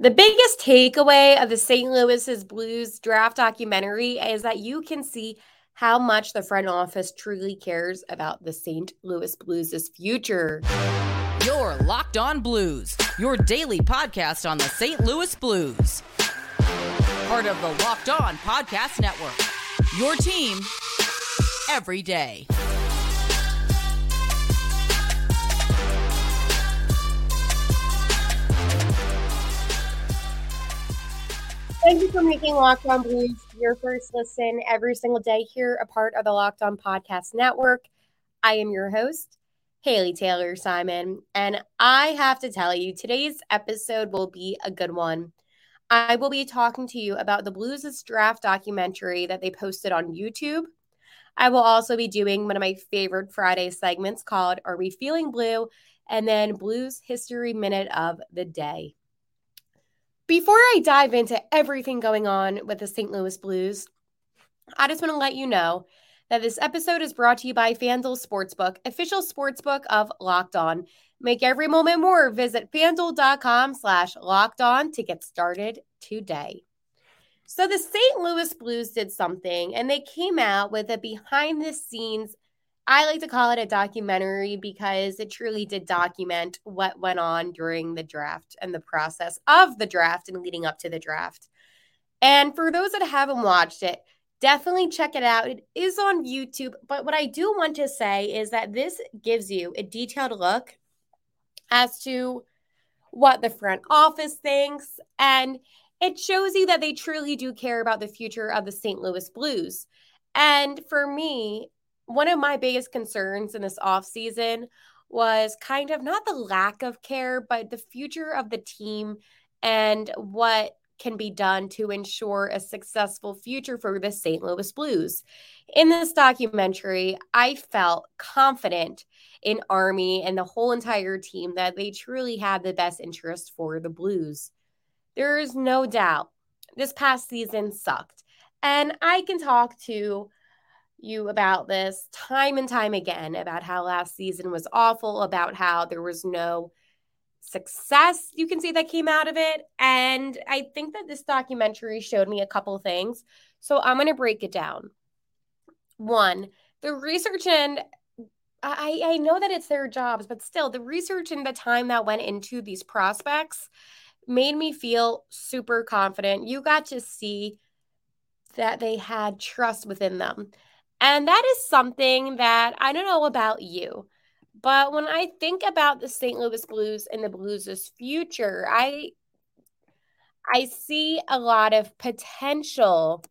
The biggest takeaway of the St. Louis's Blues draft documentary is that you can see how much the front office truly cares about the St. Louis Blues' future. Your Locked On Blues, your daily podcast on the St. Louis Blues. Part of the Locked On Podcast Network. Your team every day. Thank you for making Locked On Blues your first listen every single day here, a part of the Locked On Podcast Network. I am your host, Haley Taylor Simon, and I have to tell you, today's episode will be a good one. I will be talking to you about the Blues' draft documentary that they posted on YouTube. I will also be doing one of my favorite Friday segments called Are We Feeling Blue? and then Blues History Minute of the Day. Before I dive into everything going on with the St. Louis Blues, I just want to let you know that this episode is brought to you by FanDuel Sportsbook, official sportsbook of Locked On. Make every moment more. Visit fanduel.com slash locked on to get started today. So the St. Louis Blues did something and they came out with a behind the scenes I like to call it a documentary because it truly did document what went on during the draft and the process of the draft and leading up to the draft. And for those that haven't watched it, definitely check it out. It is on YouTube. But what I do want to say is that this gives you a detailed look as to what the front office thinks. And it shows you that they truly do care about the future of the St. Louis Blues. And for me, one of my biggest concerns in this off season was kind of not the lack of care, but the future of the team and what can be done to ensure a successful future for the St. Louis Blues. In this documentary, I felt confident in Army and the whole entire team that they truly had the best interest for the Blues. There is no doubt this past season sucked. And I can talk to you about this time and time again about how last season was awful, about how there was no success you can see that came out of it. And I think that this documentary showed me a couple things. So I'm going to break it down. One, the research and I, I know that it's their jobs, but still, the research and the time that went into these prospects made me feel super confident. You got to see that they had trust within them. And that is something that I don't know about you, but when I think about the St. Louis Blues and the Blues' future, I I see a lot of potential.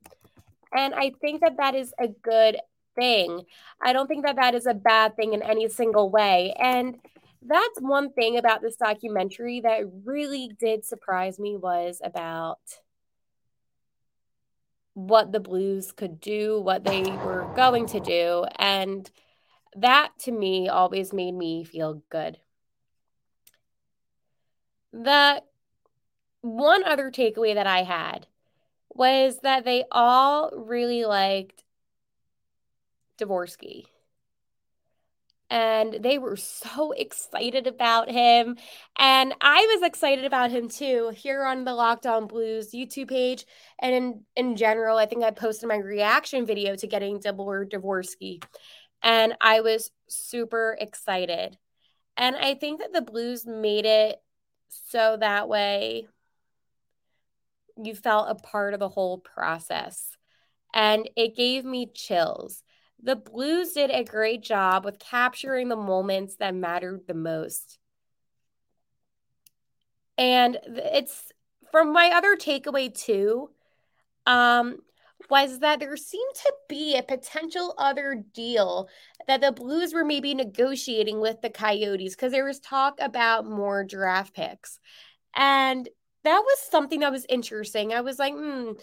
And I think that that is a good thing. I don't think that that is a bad thing in any single way. And that's one thing about this documentary that really did surprise me was about what the Blues could do, what they were going to do. And that to me always made me feel good. The one other takeaway that I had was that they all really liked Dvorsky and they were so excited about him. And I was excited about him too here on the Locked On Blues YouTube page. And in, in general, I think I posted my reaction video to getting Dibble Dvorsky. And I was super excited. And I think that the Blues made it so that way you felt a part of the whole process. And it gave me chills the Blues did a great job with capturing the moments that mattered the most. And it's from my other takeaway too, um, was that there seemed to be a potential other deal that the Blues were maybe negotiating with the Coyotes because there was talk about more draft picks. And that was something that was interesting. I was like, hmm,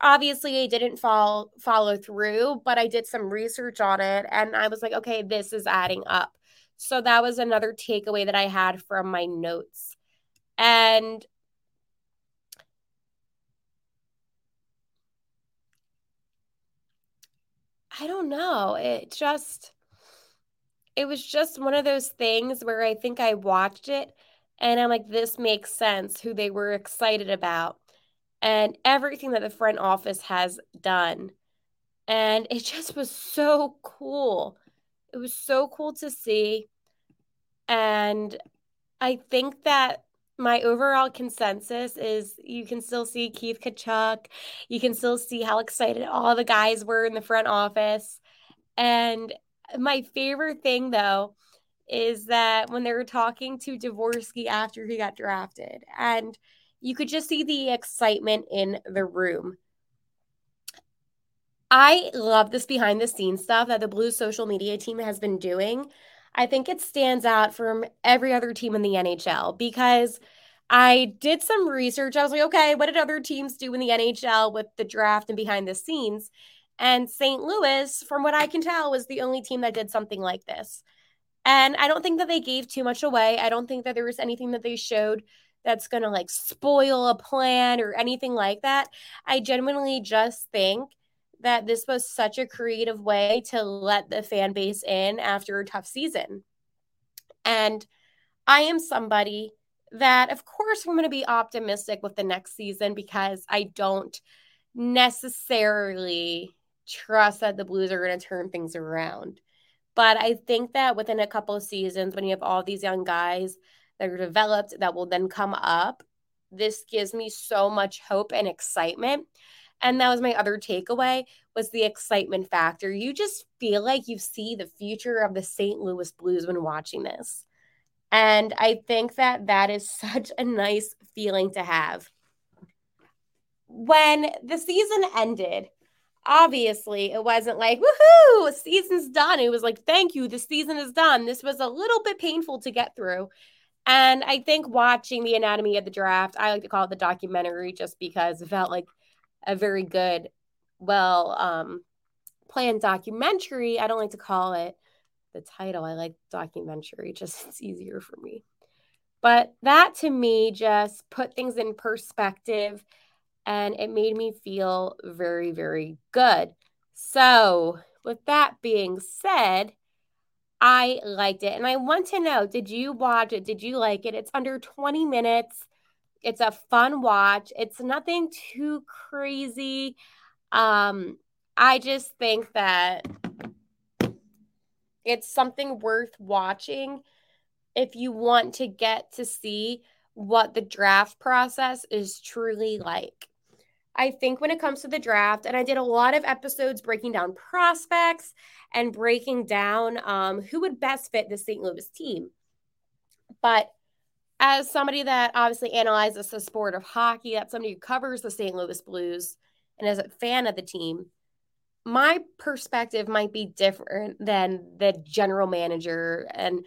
obviously I didn't fall follow through, but I did some research on it and I was like, okay, this is adding up. So that was another takeaway that I had from my notes. And I don't know. It just it was just one of those things where I think I watched it And I'm like, this makes sense who they were excited about and everything that the front office has done. And it just was so cool. It was so cool to see. And I think that my overall consensus is you can still see Keith Tkachuk. You can still see how excited all the guys were in the front office. And my favorite thing, though, is that when they were talking to Dvorsky after he got drafted, and you could just see the excitement in the room. I love this behind the scenes stuff that the Blues social media team has been doing. I think it stands out from every other team in the NHL because I did some research. I was like, okay, what did other teams do in the NHL with the draft and behind the scenes? And St. Louis, from what I can tell, was the only team that did something like this. And I don't think that they gave too much away. I don't think that there was anything that they showed that's going to like spoil a plan or anything like that. I genuinely just think that this was such a creative way to let the fan base in after a tough season. And I am somebody that, of course, I'm going to be optimistic with the next season because I don't necessarily trust that the Blues are going to turn things around. But I think that within a couple of seasons, when you have all these young guys that are developed that will then come up, this gives me so much hope and excitement. And that was my other takeaway was the excitement factor. You just feel like you see the future of the St. Louis Blues when watching this. And I think that that is such a nice feeling to have. When the season ended, obviously it wasn't like, woohoo, season's done. It was like, thank you, the season is done. This was a little bit painful to get through. And I think watching the anatomy of the draft, I like to call it the documentary just because it felt like a very good, well um, planned documentary. I don't like to call it the title. I like documentary, just it's easier for me. But that to me just put things in perspective and it made me feel very, very good. So, with that being said, I liked it. And I want to know did you watch it? Did you like it? It's under 20 minutes. It's a fun watch. It's nothing too crazy. Um, I just think that it's something worth watching if you want to get to see what the draft process is truly like. I think when it comes to the draft, and I did a lot of episodes breaking down prospects and breaking down um, who would best fit the St. Louis team. But as somebody that obviously analyzes the sport of hockey, that's somebody who covers the St. Louis Blues and is a fan of the team, my perspective might be different than the general manager and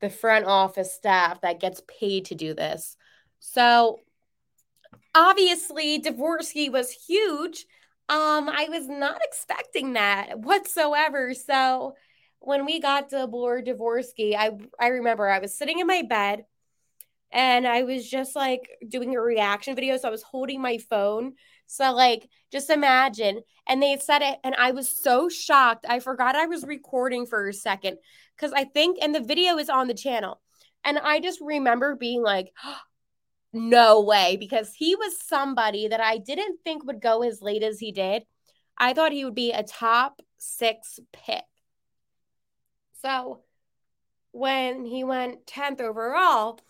the front office staff that gets paid to do this. So obviously Dvorsky was huge. Um, I was not expecting that whatsoever. So when we got to Dalibor Dvorsky, I I remember I was sitting in my bed and I was just like doing a reaction video. So I was holding my phone so, like, just imagine. And they said it, and I was so shocked. I forgot I was recording for a second because I think, and the video is on the channel. And I just remember being like, no way, because he was somebody that I didn't think would go as late as he did. I thought he would be a top six pick. So, when he went 10th overall,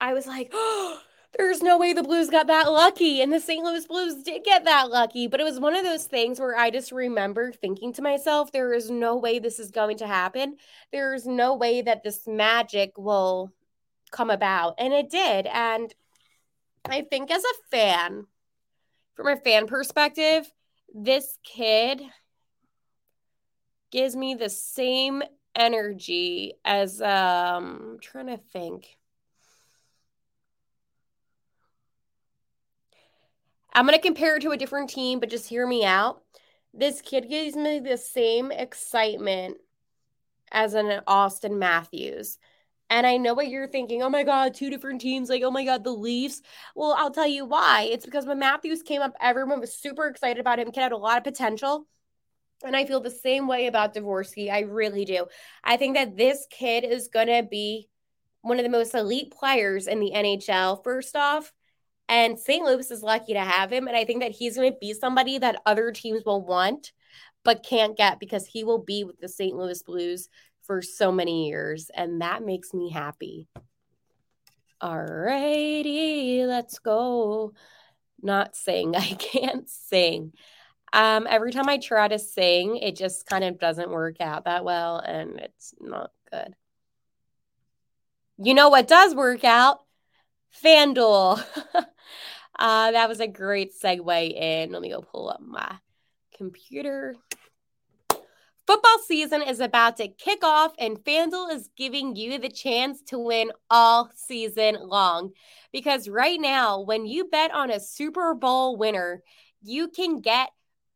I was like, oh, there's no way the Blues got that lucky. And the St. Louis Blues did get that lucky. But it was one of those things where I just remember thinking to myself, there is no way this is going to happen. There's no way that this magic will come about. And it did. And I think as a fan, from a fan perspective, this kid gives me the same energy as um I'm trying to think I'm going to compare it to a different team, but just hear me out. This kid gives me the same excitement as an Auston Matthews. And I know what you're thinking. Oh my God, two different teams. Like, oh my God, the Leafs. Well, I'll tell you why. It's because when Matthews came up, everyone was super excited about him. Kid had a lot of potential. And I feel the same way about Dvorsky. I really do. I think that this kid is going to be one of the most elite players in the NHL, first off. And St. Louis is lucky to have him. And I think that he's going to be somebody that other teams will want, but can't get because he will be with the St. Louis Blues for so many years. And that makes me happy. All righty, let's go. Not sing. I can't sing. Um, every time I try to sing, it just kind of doesn't work out that well, and it's not good. You know what does work out? FanDuel. uh, that was a great segue in. Let me go pull up my computer. Football season is about to kick off, and FanDuel is giving you the chance to win all season long. Because right now, when you bet on a Super Bowl winner, you can get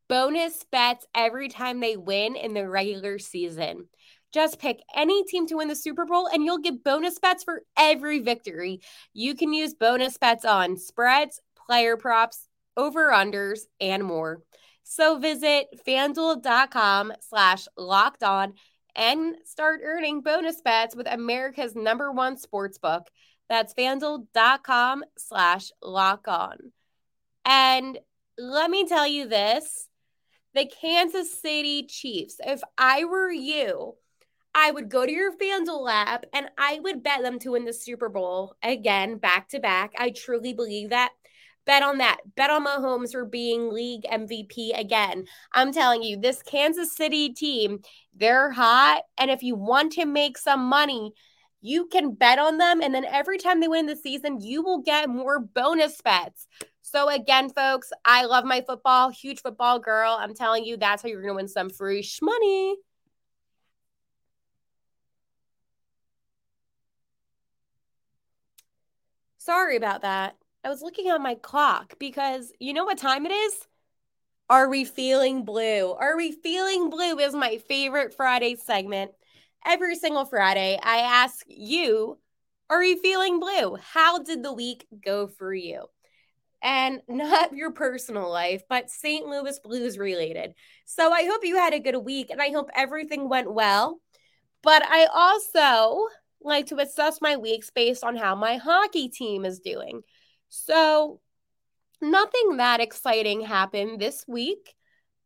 bonus bets every time they win in the regular season. Just pick any team to win the Super Bowl and you'll get bonus bets for every victory. You can use bonus bets on spreads, player props, over unders, and more. So visit fanduel.com slash locked on and start earning bonus bets with America's number one sports book. That's fanduel.com slash lock on. And let me tell you this the Kansas City Chiefs, if I were you, I would go to your FanDuel app and I would bet them to win the Super Bowl again, back to back. I truly believe that. Bet on that. Bet on Mahomes for being league MVP again. I'm telling you, this Kansas City team, they're hot. And if you want to make some money, you can bet on them. And then every time they win the season, you will get more bonus bets. So, again, folks, I love my football, huge football girl. I'm telling you, that's how you're going to win some free money. Sorry about that. I was looking at my clock because you know what time it is? Are we feeling blue? Are we feeling blue is my favorite Friday segment. Every single Friday, I ask you, are you feeling blue? How did the week go for you? And not your personal life, but St. Louis Blues related. So I hope you had a good week and I hope everything went well. But I also like to assess my weeks based on how my hockey team is doing. So, nothing that exciting happened this week,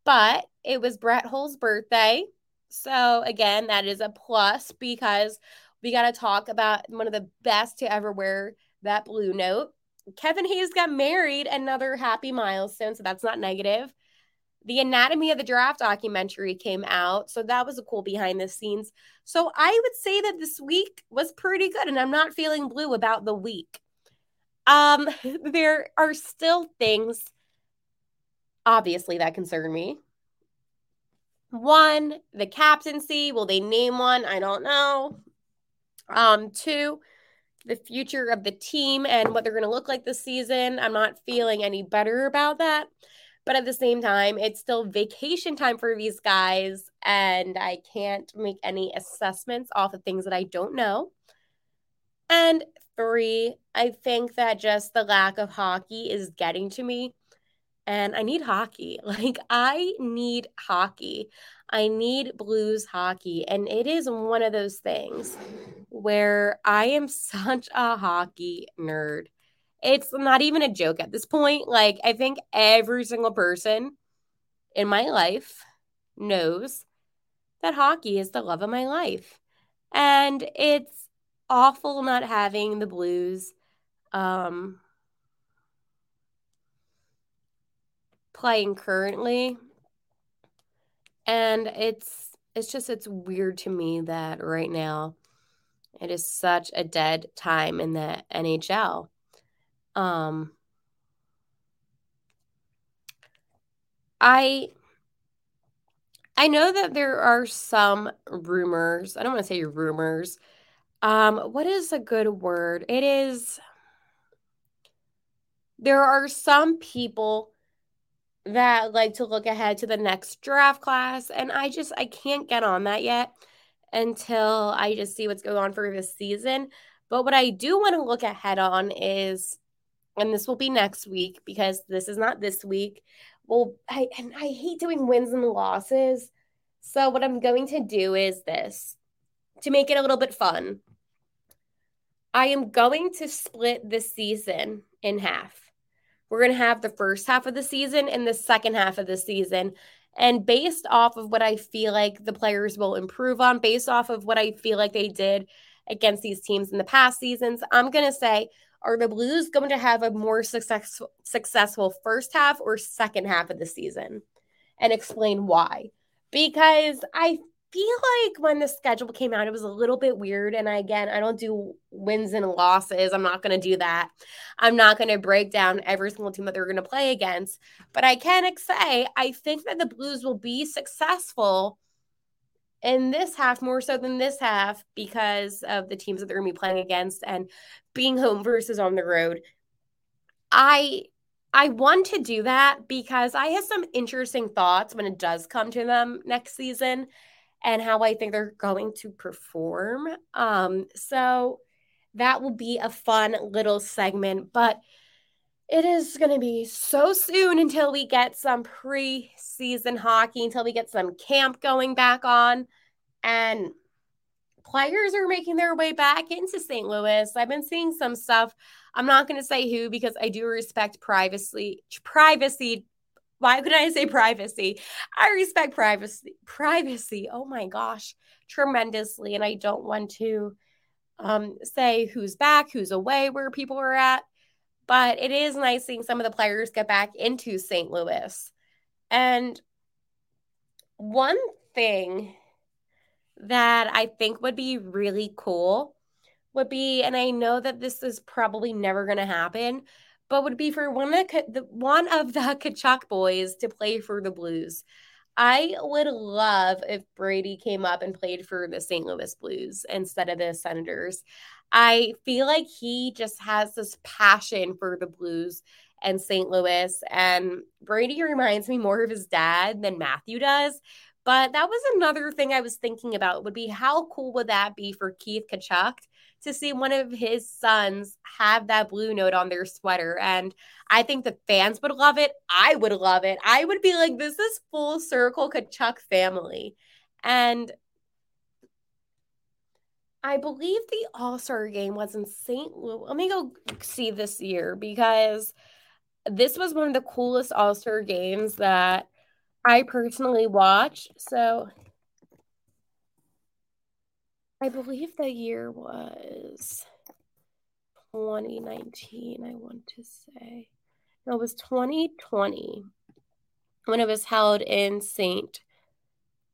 but it was Brett Hull's birthday. So, again, that is a plus because we got to talk about one of the best to ever wear that blue note. Kevin Hayes got married, another happy milestone. So, that's not negative. The Anatomy of the Draft documentary came out. So that was a cool behind the scenes. So I would say that this week was pretty good, and I'm not feeling blue about the week. Um, there are still things, obviously, that concern me. One, the captaincy. Will they name one? I don't know. Um, two, the future of the team and what they're going to look like this season. I'm not feeling any better about that. But at the same time, it's still vacation time for these guys, and I can't make any assessments off of things that I don't know. And three, I think that just the lack of hockey is getting to me. And I need hockey. Like, I need hockey. I need blues hockey. And it is one of those things where I am such a hockey nerd. It's not even a joke at this point. Like, I think every single person in my life knows that hockey is the love of my life. And it's awful not having the Blues um, playing currently. And it's it's just it's weird to me that right now it is such a dead time in the NHL. Um, I I know that there are some rumors. I don't want to say rumors. Um, what is a good word? It is there are some people that like to look ahead to the next draft class and I just I can't get on that yet until I just see what's going on for this season. But what I do want to look ahead on is and this will be next week because this is not this week. Well, I and I hate doing wins and losses. So what I'm going to do is this to make it a little bit fun. I am going to split this season in half. We're going to have the first half of the season and the second half of the season. And based off of what I feel like the players will improve on, based off of what I feel like they did against these teams in the past seasons, I'm going to say are the Blues going to have a more successful successful first half or second half of the season? And explain why. Because I feel like when the schedule came out, it was a little bit weird. And I, again, I don't do wins and losses. I'm not going to do that. I'm not going to break down every single team that they're going to play against. But I can say I think that the Blues will be successful in this half more so than this half because of the teams that they're going to be playing against and being home versus on the road. I I want to do that because I have some interesting thoughts when it does come to them next season and how I think they're going to perform. Um, so that will be a fun little segment, but it is going to be so soon until we get some preseason hockey, until we get some camp going back on. And players are making their way back into St. Louis. I've been seeing some stuff. I'm not going to say who because I do respect privacy privacy why could I say privacy? I respect privacy. Privacy. Oh my gosh, tremendously. And I don't want to um, say who's back, who's away, where people are at. But it is nice seeing some of the players get back into St. Louis. And one thing that I think would be really cool would be, and I know that this is probably never going to happen, but would be for one of the, one of the Tkachuk boys to play for the Blues. I would love if Brady came up and played for the St. Louis Blues instead of the Senators. I feel like he just has this passion for the Blues and St. Louis. And Brady reminds me more of his dad than Matthew does. But that was another thing I was thinking about would be how cool would that be for Keith Tkachuk to see one of his sons have that blue note on their sweater. And I think the fans would love it. I would love it. I would be like, this is full circle Tkachuk family. And I believe the All Star game was in St. Louis. Let me go see this year because this was one of the coolest All Star games that I personally watched. So I believe the year was 2019, I want to say. No, it was 2020 when it was held in St.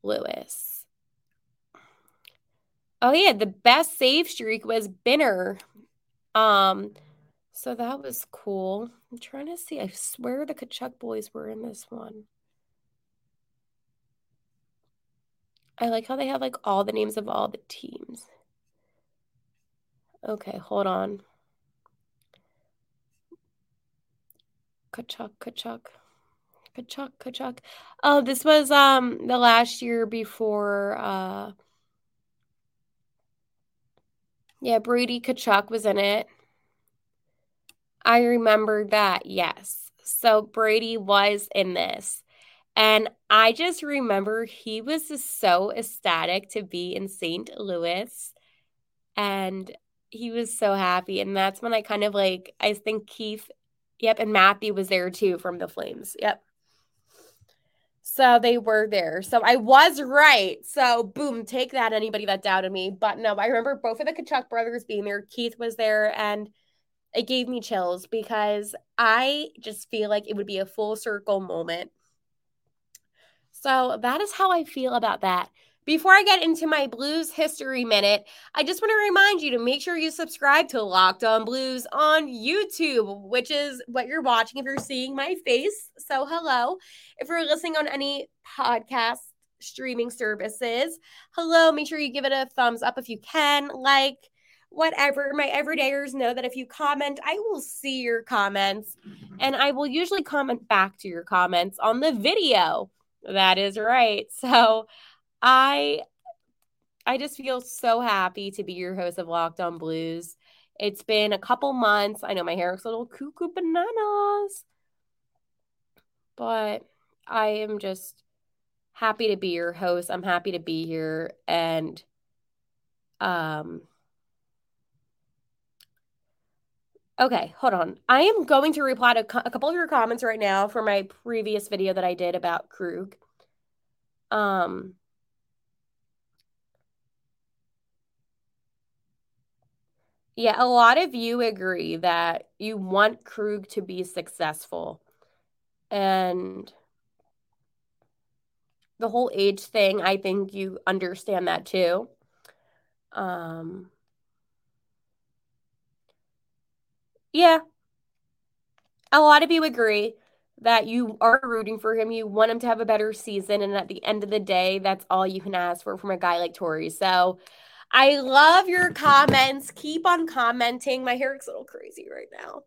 Louis. Oh yeah, the best save streak was Binner. Um, so that was cool. I'm trying to see. I swear the Tkachuk boys were in this one. I like how they have like all the names of all the teams. Okay, hold on. Tkachuk, Tkachuk. Tkachuk, Tkachuk. Oh, this was um the last year before uh Yeah, Brady Tkachuk was in it. I remember that, yes. So Brady was in this. And I just remember he was just so ecstatic to be in St. Louis. And he was so happy. And that's when I kind of like, I think Keith, yep, and Matthew was there too from the Flames. Yep. So they were there. So I was right. So boom, take that, anybody that doubted me. But no, I remember both of the Tkachuk brothers being there. Keith was there and it gave me chills because I just feel like it would be a full circle moment so that is how I feel about that. Before I get into my Blues History Minute, I just want to remind you to make sure you subscribe to Locked On Blues on YouTube, which is what you're watching if you're seeing my face. So, hello. If you're listening on any podcast streaming services, hello. Make sure you give it a thumbs up if you can, like, whatever. My everydayers know that if you comment, I will see your comments mm-hmm. and I will usually comment back to your comments on the video. That is right. So I I just feel so happy to be your host of Locked On Blues. It's been a couple months. I know my hair looks a little cuckoo bananas, but I am just happy to be your host. I'm happy to be here and um Okay, hold on. I am going to reply to a couple of your comments right now for my previous video that I did about Krug. Um, yeah, a lot of you agree that you want Krug to be successful. And the whole age thing, I think you understand that too. Um, yeah, a lot of you agree that you are rooting for him. You want him to have a better season. And at the end of the day, that's all you can ask for from a guy like Torey. So I love your comments. Keep on commenting. My hair is a little crazy right now.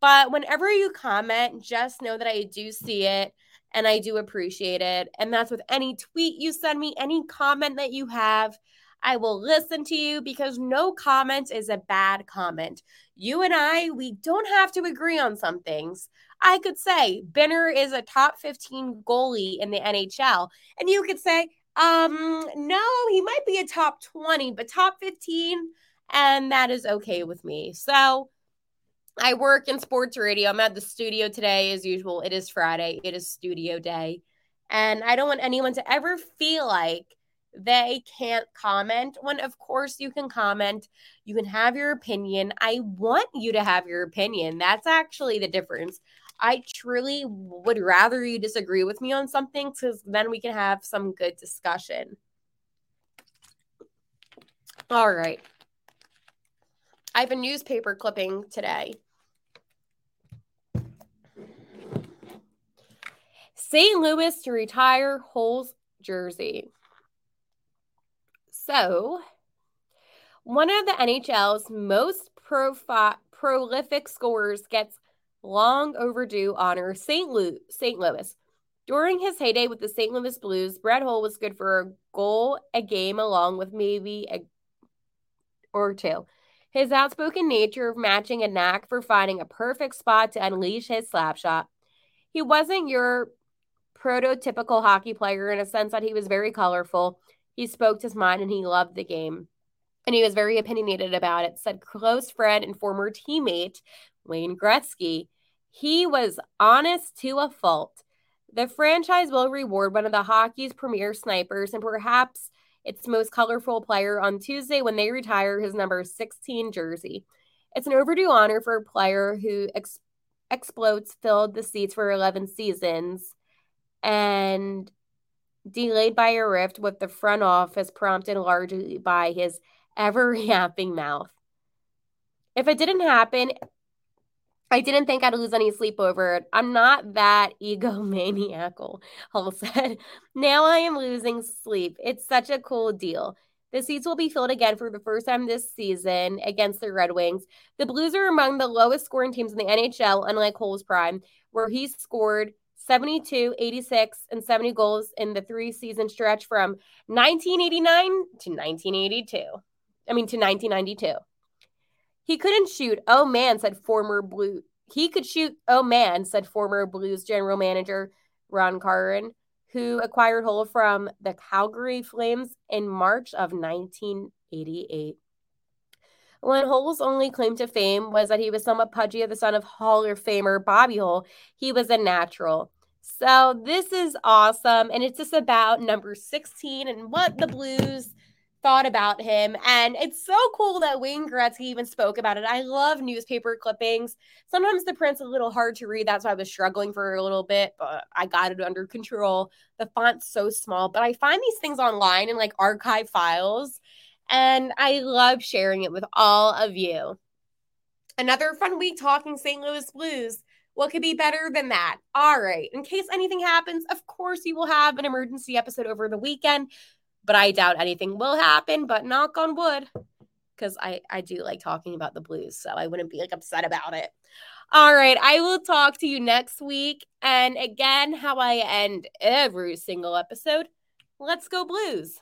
But whenever you comment, just know that I do see it and I do appreciate it. And that's with any tweet you send me, any comment that you have. I will listen to you because no comment is a bad comment. You and I, we don't have to agree on some things. I could say Binner is a top 15 goalie in the NHL, and you could say, um, no, he might be a top 20, but top 15, and that is okay with me. So I work in sports radio. I'm at the studio today as usual. It is Friday, it is studio day. And I don't want anyone to ever feel like they can't comment when of course you can comment. You can have your opinion. I want you to have your opinion. That's actually the difference. I truly would rather you disagree with me on something because then we can have some good discussion. All right. I have a newspaper clipping today. St. Louis to retire Hull's jersey. So, one of the NHL's most profi- prolific scorers gets long overdue honor St. Louis, St. Louis. During his heyday with the St. Louis Blues, Brett Hull was good for a goal a game along with maybe a or two. His outspoken nature matching a knack for finding a perfect spot to unleash his slap shot. He wasn't your prototypical hockey player in a sense that he was very colorful he spoke his mind and he loved the game. And he was very opinionated about it, said close friend and former teammate Wayne Gretzky. He was honest to a fault. The franchise will reward one of the hockey's premier snipers and perhaps its most colorful player on Tuesday when they retire his number 16 jersey. It's an overdue honor for a player who ex- explodes filled the seats for 11 seasons and delayed by a rift with the front office, prompted largely by his ever yapping mouth. If it didn't happen, I didn't think I'd lose any sleep over it. I'm not that egomaniacal, Hull said. Now I am losing sleep. It's such a cool deal. The seats will be filled again for the first time this season against the Red Wings. The Blues are among the lowest scoring teams in the NHL, unlike Hull's prime, where he scored 72, 86, and 70 goals in the three season stretch from 1989 to 1982. I mean, to 1992. He couldn't shoot. Oh man, said former Blue. He could shoot. Oh man, said former Blues general manager Ron Caron, who acquired Hull from the Calgary Flames in March of 1988. When Hull's only claim to fame was that he was somewhat pudgy of the son of Hall of Famer Bobby Hull, he was a natural. So this is awesome. And it's just about number 16 and what the Blues thought about him. And it's so cool that Wayne Gretzky even spoke about it. I love newspaper clippings. Sometimes the print's a little hard to read. That's why I was struggling for a little bit, but I got it under control. The font's so small, but I find these things online in like archive files. And I love sharing it with all of you. Another fun week talking St. Louis Blues. What could be better than that? All right. In case anything happens, of course, you will have an emergency episode over the weekend, but I doubt anything will happen. But knock on wood, because I, I do like talking about the blues. So I wouldn't be like upset about it. All right. I will talk to you next week. And again, how I end every single episode let's go, blues.